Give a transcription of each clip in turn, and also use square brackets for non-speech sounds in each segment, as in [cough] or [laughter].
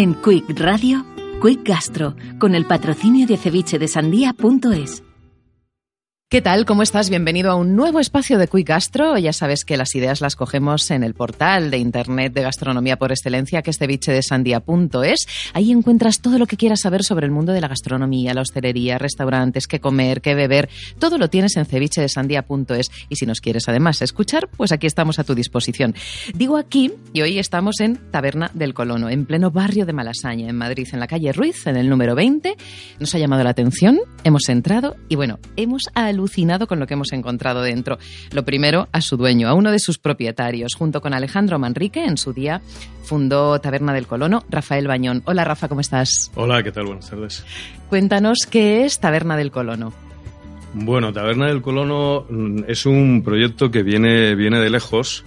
En Quick Radio, Quick Gastro, con el patrocinio de cevichedesandía.es. ¿Qué tal? ¿Cómo estás? Bienvenido a un nuevo espacio de Quick Gastro. Ya sabes que las ideas las cogemos en el portal de internet de gastronomía por excelencia, que es cevichedesandía.es. Ahí encuentras todo lo que quieras saber sobre el mundo de la gastronomía, la hostelería, restaurantes, qué comer, qué beber. Todo lo tienes en cevichedesandía.es. Y si nos quieres además escuchar, pues aquí estamos a tu disposición. Digo aquí, y hoy estamos en Taberna del Colono, en pleno barrio de Malasaña, en Madrid, en la calle Ruiz, en el número 20. Nos ha llamado la atención, hemos entrado y bueno, hemos alucinado con lo que hemos encontrado dentro. Lo primero, a su dueño, a uno de sus propietarios, junto con Alejandro Manrique, en su día fundó Taberna del Colono, Rafael Bañón. Hola Rafa, ¿cómo estás? Hola, ¿qué tal? Buenas tardes. Cuéntanos qué es Taberna del Colono. Bueno, Taberna del Colono mm, es un proyecto que viene, viene de lejos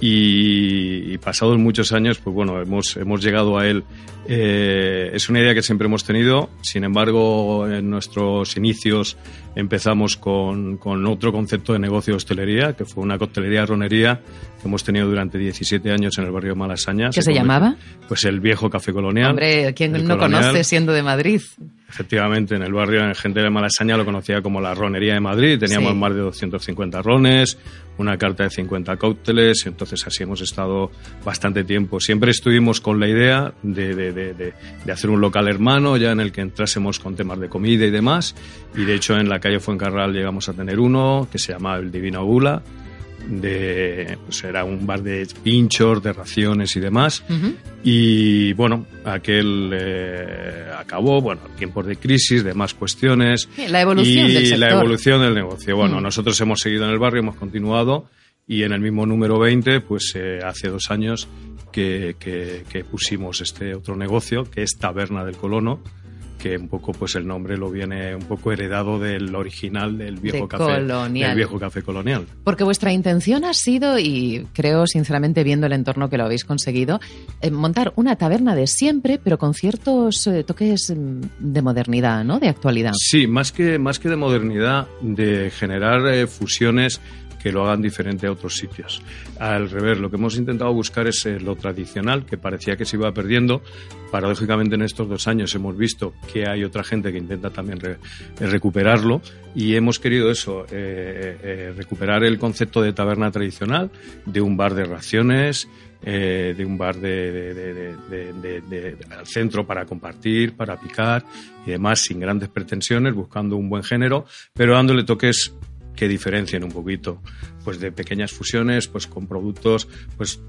y, y pasados muchos años, pues bueno, hemos, hemos llegado a él. Eh, es una idea que siempre hemos tenido, sin embargo, en nuestros inicios empezamos con, con otro concepto de negocio de hostelería, que fue una coctelería ronería que hemos tenido durante 17 años en el barrio de Malasaña. ¿Qué se, llamaba? Pues el viejo café colonial. Hombre, ¿quién no Colonial. conoce siendo de Madrid? Efectivamente, en el barrio, la gente de Malasaña lo conocía como la ronería de Madrid. Teníamos Sí. más de 250 rones, una carta de 50 cócteles, y entonces así hemos estado bastante tiempo. Siempre estuvimos con la idea de, de- de- de- de hacer un local hermano, ya en el que entrásemos con temas de comida y demás. Y de hecho, en la calle Fuencarral llegamos a tener uno que se llamaba El Divino Gula. De, pues era un bar de pinchos, de raciones y demás. Y bueno, aquel eh, acabó, bueno, tiempos de crisis, de más cuestiones. La evolución y del sector. la evolución del negocio. Bueno, Mm. nosotros hemos seguido en el barrio, hemos continuado y en el mismo número 20, pues eh, hace dos años que, que- que pusimos este otro negocio, que es Taberna del Colono, que un poco pues el nombre lo viene un poco heredado del original del viejo De café colonial. del viejo café colonial. Porque vuestra intención ha sido, y creo sinceramente viendo el entorno que lo habéis conseguido, eh, montar una taberna de siempre, pero con ciertos eh, toques mm, de modernidad, ¿no? De actualidad. Sí, más que, más que de modernidad, de generar eh, fusiones que lo hagan diferente a otros sitios. Al revés, lo que hemos intentado buscar es eh, lo tradicional, que parecía que se iba perdiendo. Paradójicamente, en estos dos años hemos visto que hay otra gente que intenta también eh, recuperarlo y hemos querido eso, eh, recuperar el concepto de taberna tradicional, de un bar de raciones, de un bar de- de- al centro para compartir, para picar y demás, sin grandes pretensiones, buscando un buen género, pero dándole toques que diferencien un poquito, pues de pequeñas fusiones, pues con productos, pues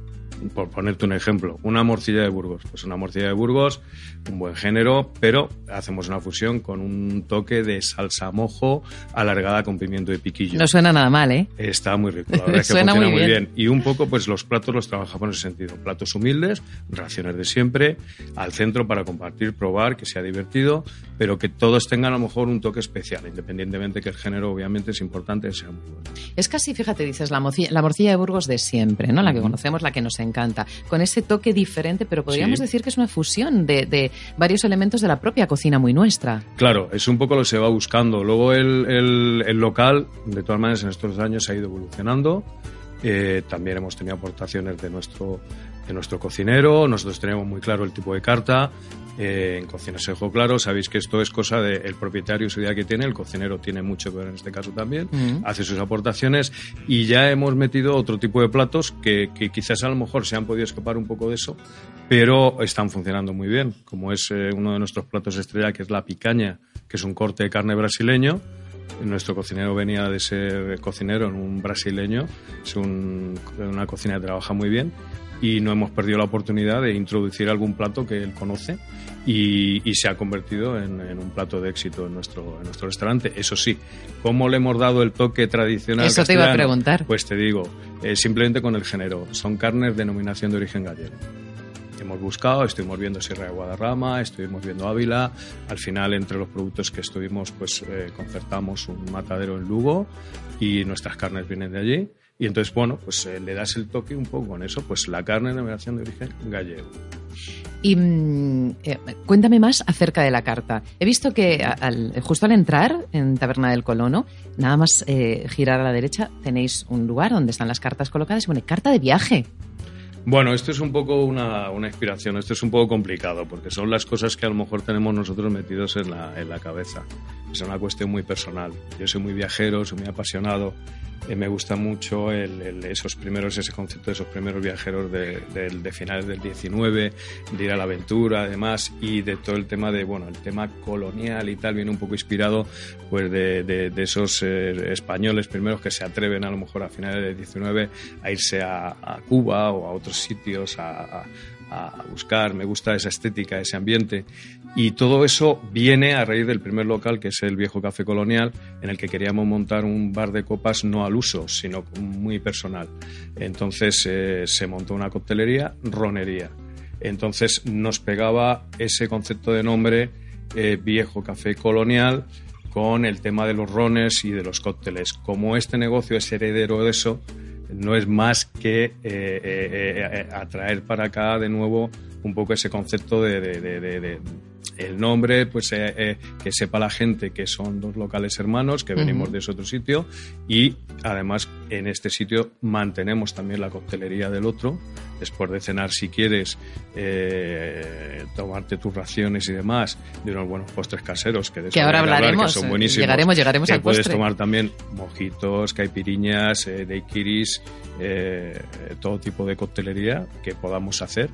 por ponerte un ejemplo, una morcilla de Burgos, pues una morcilla de Burgos, un buen género, pero hacemos una fusión con un toque de salsa mojo alargada con pimiento de piquillo. No suena nada mal, ¿eh? Está muy rico, la verdad es que [laughs] Suena funciona muy muy bien. bien. Y un poco, pues los platos los trabajamos en ese sentido. Platos humildes, raciones de siempre, al centro para compartir, probar, que sea divertido, pero que todos tengan a lo mejor un toque especial, independientemente que el género obviamente es importante, sea muy bueno. Es casi, fíjate, dices, la, moci- la morcilla de Burgos de siempre, ¿no? La que conocemos, la que nos encanta. Con ese toque diferente, pero podríamos Sí. decir que es una fusión de, de varios elementos de la propia cocina muy nuestra. Claro, es un poco lo que se va buscando. Luego el, el- el local, de todas maneras, en estos años ha ido evolucionando. Eh, también hemos tenido aportaciones de nuestro, de nuestro cocinero. Nosotros tenemos muy claro el tipo de carta. Eh, en Cocina se dejó claro. Sabéis que esto es cosa del propietario, su idea que tiene. El cocinero tiene mucho que ver en este caso también. Mm. Hace sus aportaciones. Y ya hemos metido otro tipo de platos que, que quizás a lo mejor se han podido escapar un poco de eso, pero están funcionando muy bien. Como es eh, uno de nuestros platos estrella, que es la picaña, que es un corte de carne brasileño Nuestro cocinero venía de ser cocinero en un brasileño, es una cocina que trabaja muy bien y no hemos perdido la oportunidad de introducir algún plato que él conoce y, se ha convertido en, un plato de éxito en nuestro, en nuestro restaurante. Eso sí, ¿cómo le hemos dado el toque tradicional? Eso te iba a preguntar. Pues te digo, eh, simplemente con el género. Son carnes de denominación de origen gallego hemos buscado, estuvimos viendo Sierra de Guadarrama, estuvimos viendo Ávila, al final entre los productos que estuvimos pues eh, concertamos un matadero en Lugo y nuestras carnes vienen de allí y entonces bueno pues eh, le das el toque un poco con eso, pues la carne de denominación de origen gallego. Y mm, eh, cuéntame más acerca de la carta. He visto que justo al entrar en Taberna del Colono, nada más girar a la derecha, tenéis un lugar donde están las cartas colocadas y pone carta de viaje. Bueno, esto es un poco una, inspiración, esto es un poco complicado, porque son las cosas que a lo mejor tenemos nosotros metidos en la, en la cabeza. Es una cuestión muy personal. Yo soy muy viajero, soy muy apasionado eh, me gusta mucho el, esos primeros, ese concepto de esos primeros viajeros de, de, finales del 19, de ir a la aventura, además, y de todo el tema de, bueno, el tema colonial y tal, viene un poco inspirado pues de, de esos eh, españoles primeros que se atreven a lo mejor a finales del 19 a irse a, Cuba o a otros sitios a buscar, me gusta esa estética, ese ambiente. Y todo eso viene a raíz del primer local, que es el viejo Café Colonial, en el que queríamos montar un bar de copas no al uso, sino muy personal. Entonces eh, se montó una coctelería, ronería. Entonces nos pegaba ese concepto de nombre eh, viejo Café Colonial con el tema de los rones y de los cócteles. Como este negocio es heredero de eso, no es más que eh, eh, eh, atraer para acá de nuevo un poco ese concepto de, el nombre, pues que sepa la gente que son dos locales hermanos, que venimos de ese otro sitio y además en este sitio mantenemos también la coctelería del otro. Después de cenar, si quieres tomarte tus raciones y demás, de unos buenos postres caseros que, que ahora hablaremos, son buenísimos. Llegaremos, llegaremos al puedes tomar también mojitos, caipiriñas, daiquiris, todo tipo de coctelería que podamos hacer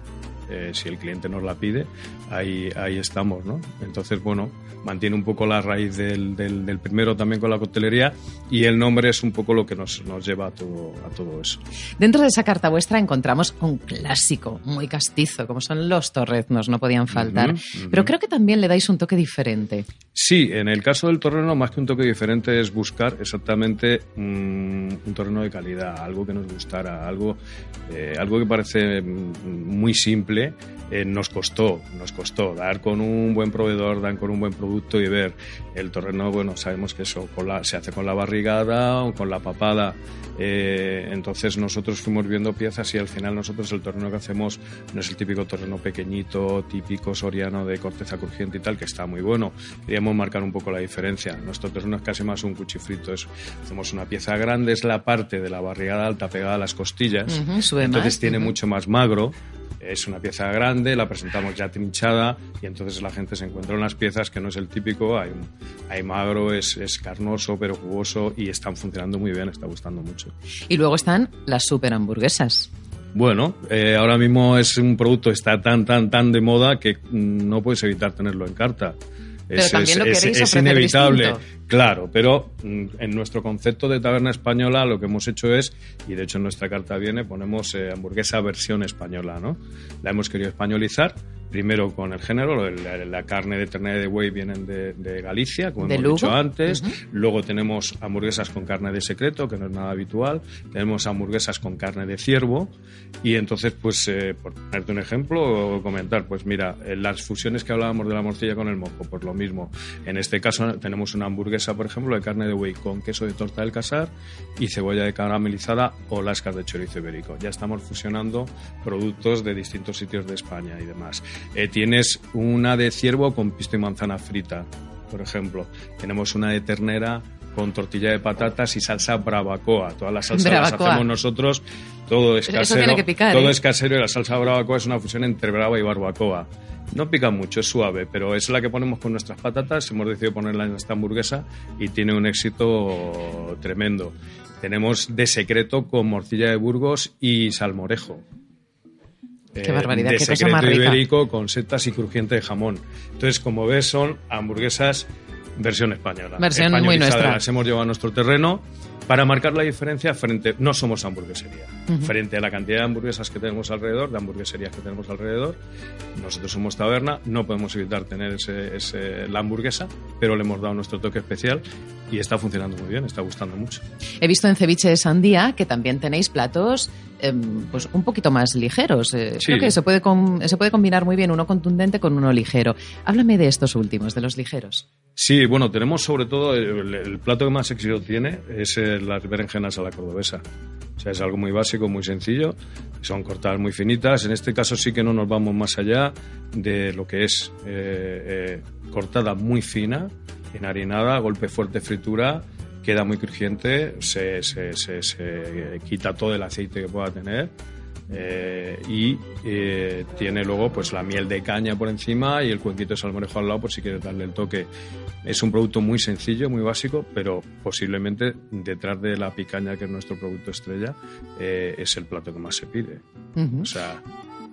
eh, si el cliente nos la pide, ahí, ahí estamos, ¿no? Entonces, bueno, mantiene un poco la raíz del, del, primero también con la coctelería y el nombre es un poco lo que nos, nos lleva a todo, a todo eso. Dentro de esa carta vuestra encontramos un clásico muy castizo, como son los torreznos, no podían faltar, pero creo que también le dais un toque diferente. Sí, en el caso del torreno, más que un toque diferente, es buscar exactamente un, torreno de calidad, algo que nos gustara, algo, eh, algo que parece muy simple, eh, nos costó, nos costó dar con un buen proveedor, dar con un buen producto y ver el torreno, bueno, sabemos que eso se hace con la barrigada o con la papada, eh, entonces nosotros fuimos viendo piezas y al final nosotros el torreno que hacemos no es el típico torreno pequeñito, típico soriano de corteza crujiente y tal, que está muy bueno. Queríamos marcar un poco la diferencia. Nuestro torreno es casi más un cuchifrito, hacemos una pieza grande, es la parte de la barrigada alta pegada a las costillas, entonces tiene mucho más magro es una pieza grande, la presentamos ya trinchada y entonces la gente se encuentra en las piezas que no es el típico, hay, hay magro, es, es, carnoso pero jugoso y están funcionando muy bien, está gustando mucho. Y luego están las super hamburguesas. Bueno, eh, ahora mismo es un producto está tan, tan, tan de moda que no puedes evitar tenerlo en carta. Es, inevitable. Claro, pero mm, en nuestro concepto de taberna española lo que hemos hecho es, y de hecho en nuestra carta viene, ponemos eh, hamburguesa versión española, ¿no? La hemos querido españolizar primero con el género, la, carne de ternera de buey vienen de, Galicia, como hemos dicho antes. Luego tenemos hamburguesas con carne de secreto, que no es nada habitual. Tenemos hamburguesas con carne de ciervo. Y entonces, pues, eh, por ponerte un ejemplo, o comentar, pues mira, las fusiones que hablábamos de la morcilla con el mojo, pues lo mismo. En este caso tenemos una hamburguesa, por ejemplo, de carne de buey con queso de torta del casar y cebolla de caramelizada o lascas de chorizo ibérico. Ya estamos fusionando productos de distintos sitios de España y demás. Eh, tienes una de ciervo con pisto y manzana frita, por ejemplo. Tenemos una de ternera con tortilla de patatas y salsa bravacoa. Todas las salsas las hacemos nosotros. Todo es casero. todo ¿eh? es casero y la salsa bravacoa es una fusión entre brava y barbacoa. No pica mucho, es suave, pero es la que ponemos con nuestras patatas. Hemos decidido ponerla en esta hamburguesa y tiene un éxito tremendo. Tenemos de secreto con morcilla de Burgos y salmorejo. Qué barbaridad, de qué secreto cosa más rica. ibérico con setas y crujiente de jamón. Entonces, como ves, son hamburguesas versión española. Versión muy nuestra. Las hemos llevado a nuestro terreno para marcar la diferencia frente, no somos hamburguesería, frente a la cantidad de hamburguesas que tenemos alrededor, de hamburgueserías que tenemos alrededor, nosotros somos taberna, no podemos evitar tener ese, ese- la hamburguesa, pero le hemos dado nuestro toque especial y está funcionando muy bien, está gustando mucho. He visto en Ceviche de Sandía que también tenéis platos em, pues un poquito más ligeros. Eh, Sí. Creo que se puede, se puede combinar muy bien uno contundente con uno ligero. Háblame de estos últimos, de los ligeros. Sí, bueno, tenemos sobre todo el, plato que más éxito tiene es eh, las berenjenas a la cordobesa. O sea, es algo muy básico, muy sencillo. Son cortadas muy finitas. En este caso sí que no nos vamos más allá de lo que es eh, eh, cortada muy fina, enharinada, golpe fuerte, fritura. Queda muy crujiente, se, se- se- se quita todo el aceite que pueda tener. Eh, y eh, tiene luego pues la miel de caña por encima y el cuenquito de salmorejo al lado por si quieres darle el toque. Es un producto muy sencillo, muy básico, pero posiblemente detrás de la picaña, que es nuestro producto estrella, eh, es el plato que más se pide. O sea,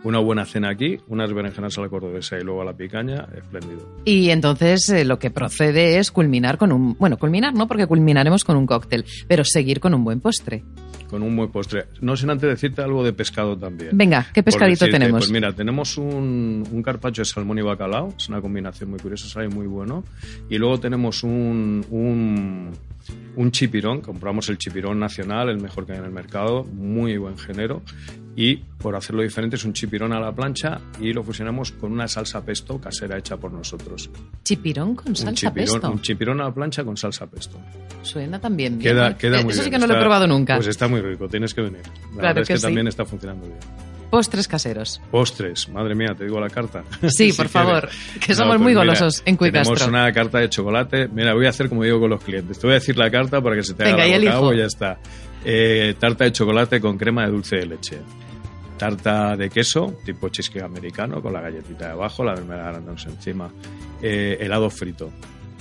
una buena cena aquí, unas berenjenas a la cordobesa y luego a la picaña, espléndido. Y entonces eh, lo que procede es culminar con un... Bueno, culminar no, porque culminaremos con un cóctel, pero seguir con un buen postre. Con un buen postre. No sin antes decirte algo de pescado también. Venga, ¿qué pescadito decirte, tenemos? Pues mira, tenemos un, un carpaccio de salmón y bacalao, es una combinación muy curiosa, sabe muy bueno. Y luego tenemos un, un, un chipirón, compramos el chipirón nacional, el mejor que hay en el mercado, muy buen género. Y por hacerlo diferente es un chipirón a la plancha y lo fusionamos con una salsa pesto casera hecha por nosotros. Chipirón con un, salsa chipirón, pesto. un chipirón a la plancha con salsa pesto. Suena también bien. Queda, ¿eh? queda Eh, muy Eso bien. sí que no lo he probado nunca. Pues está muy rico, tienes que venir. La Claro verdad es que que, sí. también está funcionando bien. Postres caseros. Postres, madre mía, te digo la carta. [laughs] Sí, Si por favor, que somos pues muy mira, golosos en Quick Tenemos una carta de chocolate. Mira, voy a hacer como digo con los clientes. Te voy a decir la carta para que se te haga Venga, la boca y ya está. Eh, tarta de chocolate con crema de dulce de leche. Tarta de queso, tipo cheesecake americano, con la galletita de abajo, la mermelada encima. Eh, helado frito.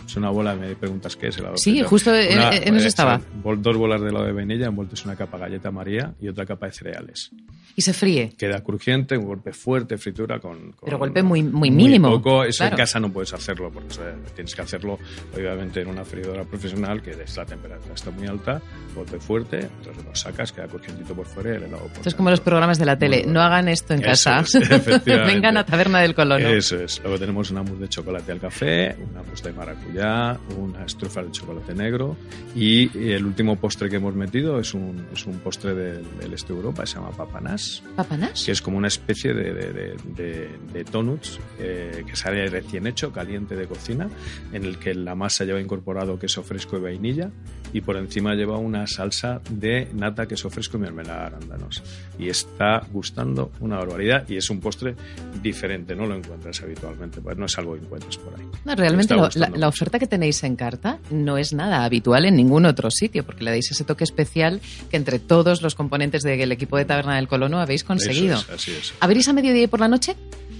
Es una bola, me preguntas qué es helado Sí, justo Una- en eso eh, estaba. Dos bolas de helado de vainilla envueltos en una capa galleta María y otra capa de cereales. Y se fríe. Queda crujiente, un golpe fuerte, fritura con... con- Pero golpe muy- muy mínimo, poco. Eso claro. en casa no puedes hacerlo, porque tienes que hacerlo, obviamente, en una freidora profesional que es la temperatura está muy alta, golpe fuerte, entonces lo sacas, queda crujientito por fuera y el helado por Esto es como los programas de la Muy tele. bueno. No hagan esto en Eso casa. es. [laughs] Vengan a Taberna del Colono. Eso es. Luego tenemos una mousse de chocolate al café, una mousse de maracuyá, una estrufa de chocolate negro y el último postre que hemos metido es un, es un postre del, del este de Europa, se llama papanás, ¿Papanás? que es como una especie de, de, de, de- donuts eh, que sale recién hecho, caliente de cocina, en el que la masa lleva incorporado queso fresco y vainilla y por encima lleva una salsa de nata, queso fresco y mermelada de arándanos. Y está gustando una barbaridad y es un postre diferente, no lo encuentras habitualmente, pues no es algo que encuentres por ahí. No, realmente lo- la, la mucho. Oferta que tenéis en carta no es nada habitual en ningún otro sitio, porque le dais ese toque especial que entre todos los componentes del equipo de Taberna del Colono habéis conseguido. Eso es, así es. ¿Abrís a mediodía y por la noche?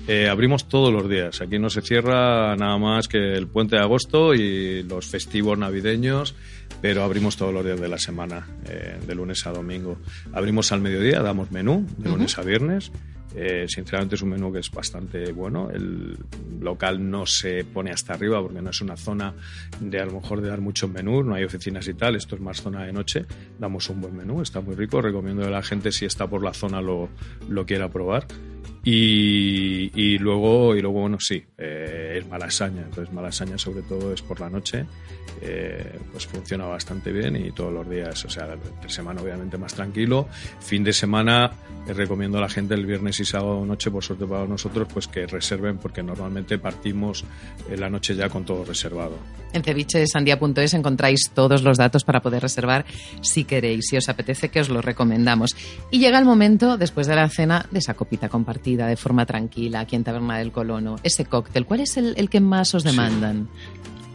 Eh, abrimos todos los días. Aquí no se cierra nada más que el puente de agosto y los festivos navideños, pero abrimos todos los días de la semana, eh, de lunes a domingo. Abrimos al mediodía, damos menú de lunes a viernes. Eh, sinceramente es un menú que es bastante bueno. El local no se pone hasta arriba porque no es una zona de a lo mejor de dar muchos menús, no hay oficinas y tal, esto es más zona de noche. Damos un buen menú, está muy rico, recomiendo a la gente si está por la zona lo, lo quiera probar. Y, y luego, y luego, bueno, sí, eh, es malasaña. Entonces, malasaña sobre todo es por la noche. eh, pues funciona bastante bien y todos los días, o sea, entre semana obviamente más tranquilo. Fin de semana eh, recomiendo a la gente el viernes y sábado noche, por suerte para nosotros, pues que reserven porque normalmente partimos en la noche ya con todo reservado. En cevichesandia.es encontráis todos los datos para poder reservar si queréis, si os apetece, que os lo recomendamos. Y llega el momento, después de la cena, de esa copita compartida de forma tranquila aquí en Taberna del Colono. Ese cóctel, ¿cuál es el, el que más os demandan?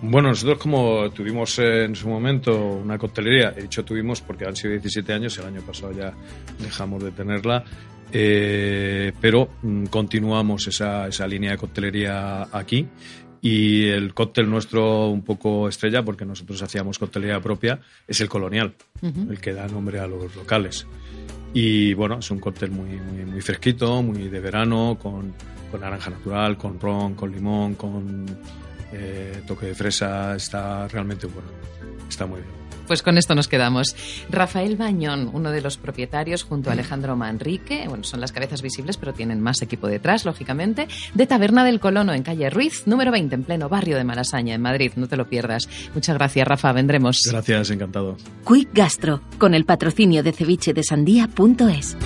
Bueno, nosotros como tuvimos en su momento una coctelería, he dicho tuvimos porque han sido 17 años, el año pasado ya dejamos de tenerla, eh, pero mm, continuamos esa, esa línea de coctelería aquí y el cóctel nuestro un poco estrella, porque nosotros hacíamos coctelería propia, es el colonial, Ujú. el que da nombre a los locales. Y bueno, es un cóctel muy, muy, muy fresquito, muy de verano, con, con naranja natural, con ron, con limón, con eh, toque de fresa, está realmente bueno, está muy bien. Pues con esto nos quedamos. Rafael Bañón, uno de los propietarios, junto a Alejandro Manrique, bueno, son las cabezas visibles, pero tienen más equipo detrás, lógicamente, de Taberna del Colono, en calle Ruiz, número 20, en pleno barrio de Malasaña, en Madrid. No te lo pierdas. Muchas gracias, Rafa. Vendremos. Gracias, encantado. Quick Gastro, con el patrocinio de ceviche de sandía.es.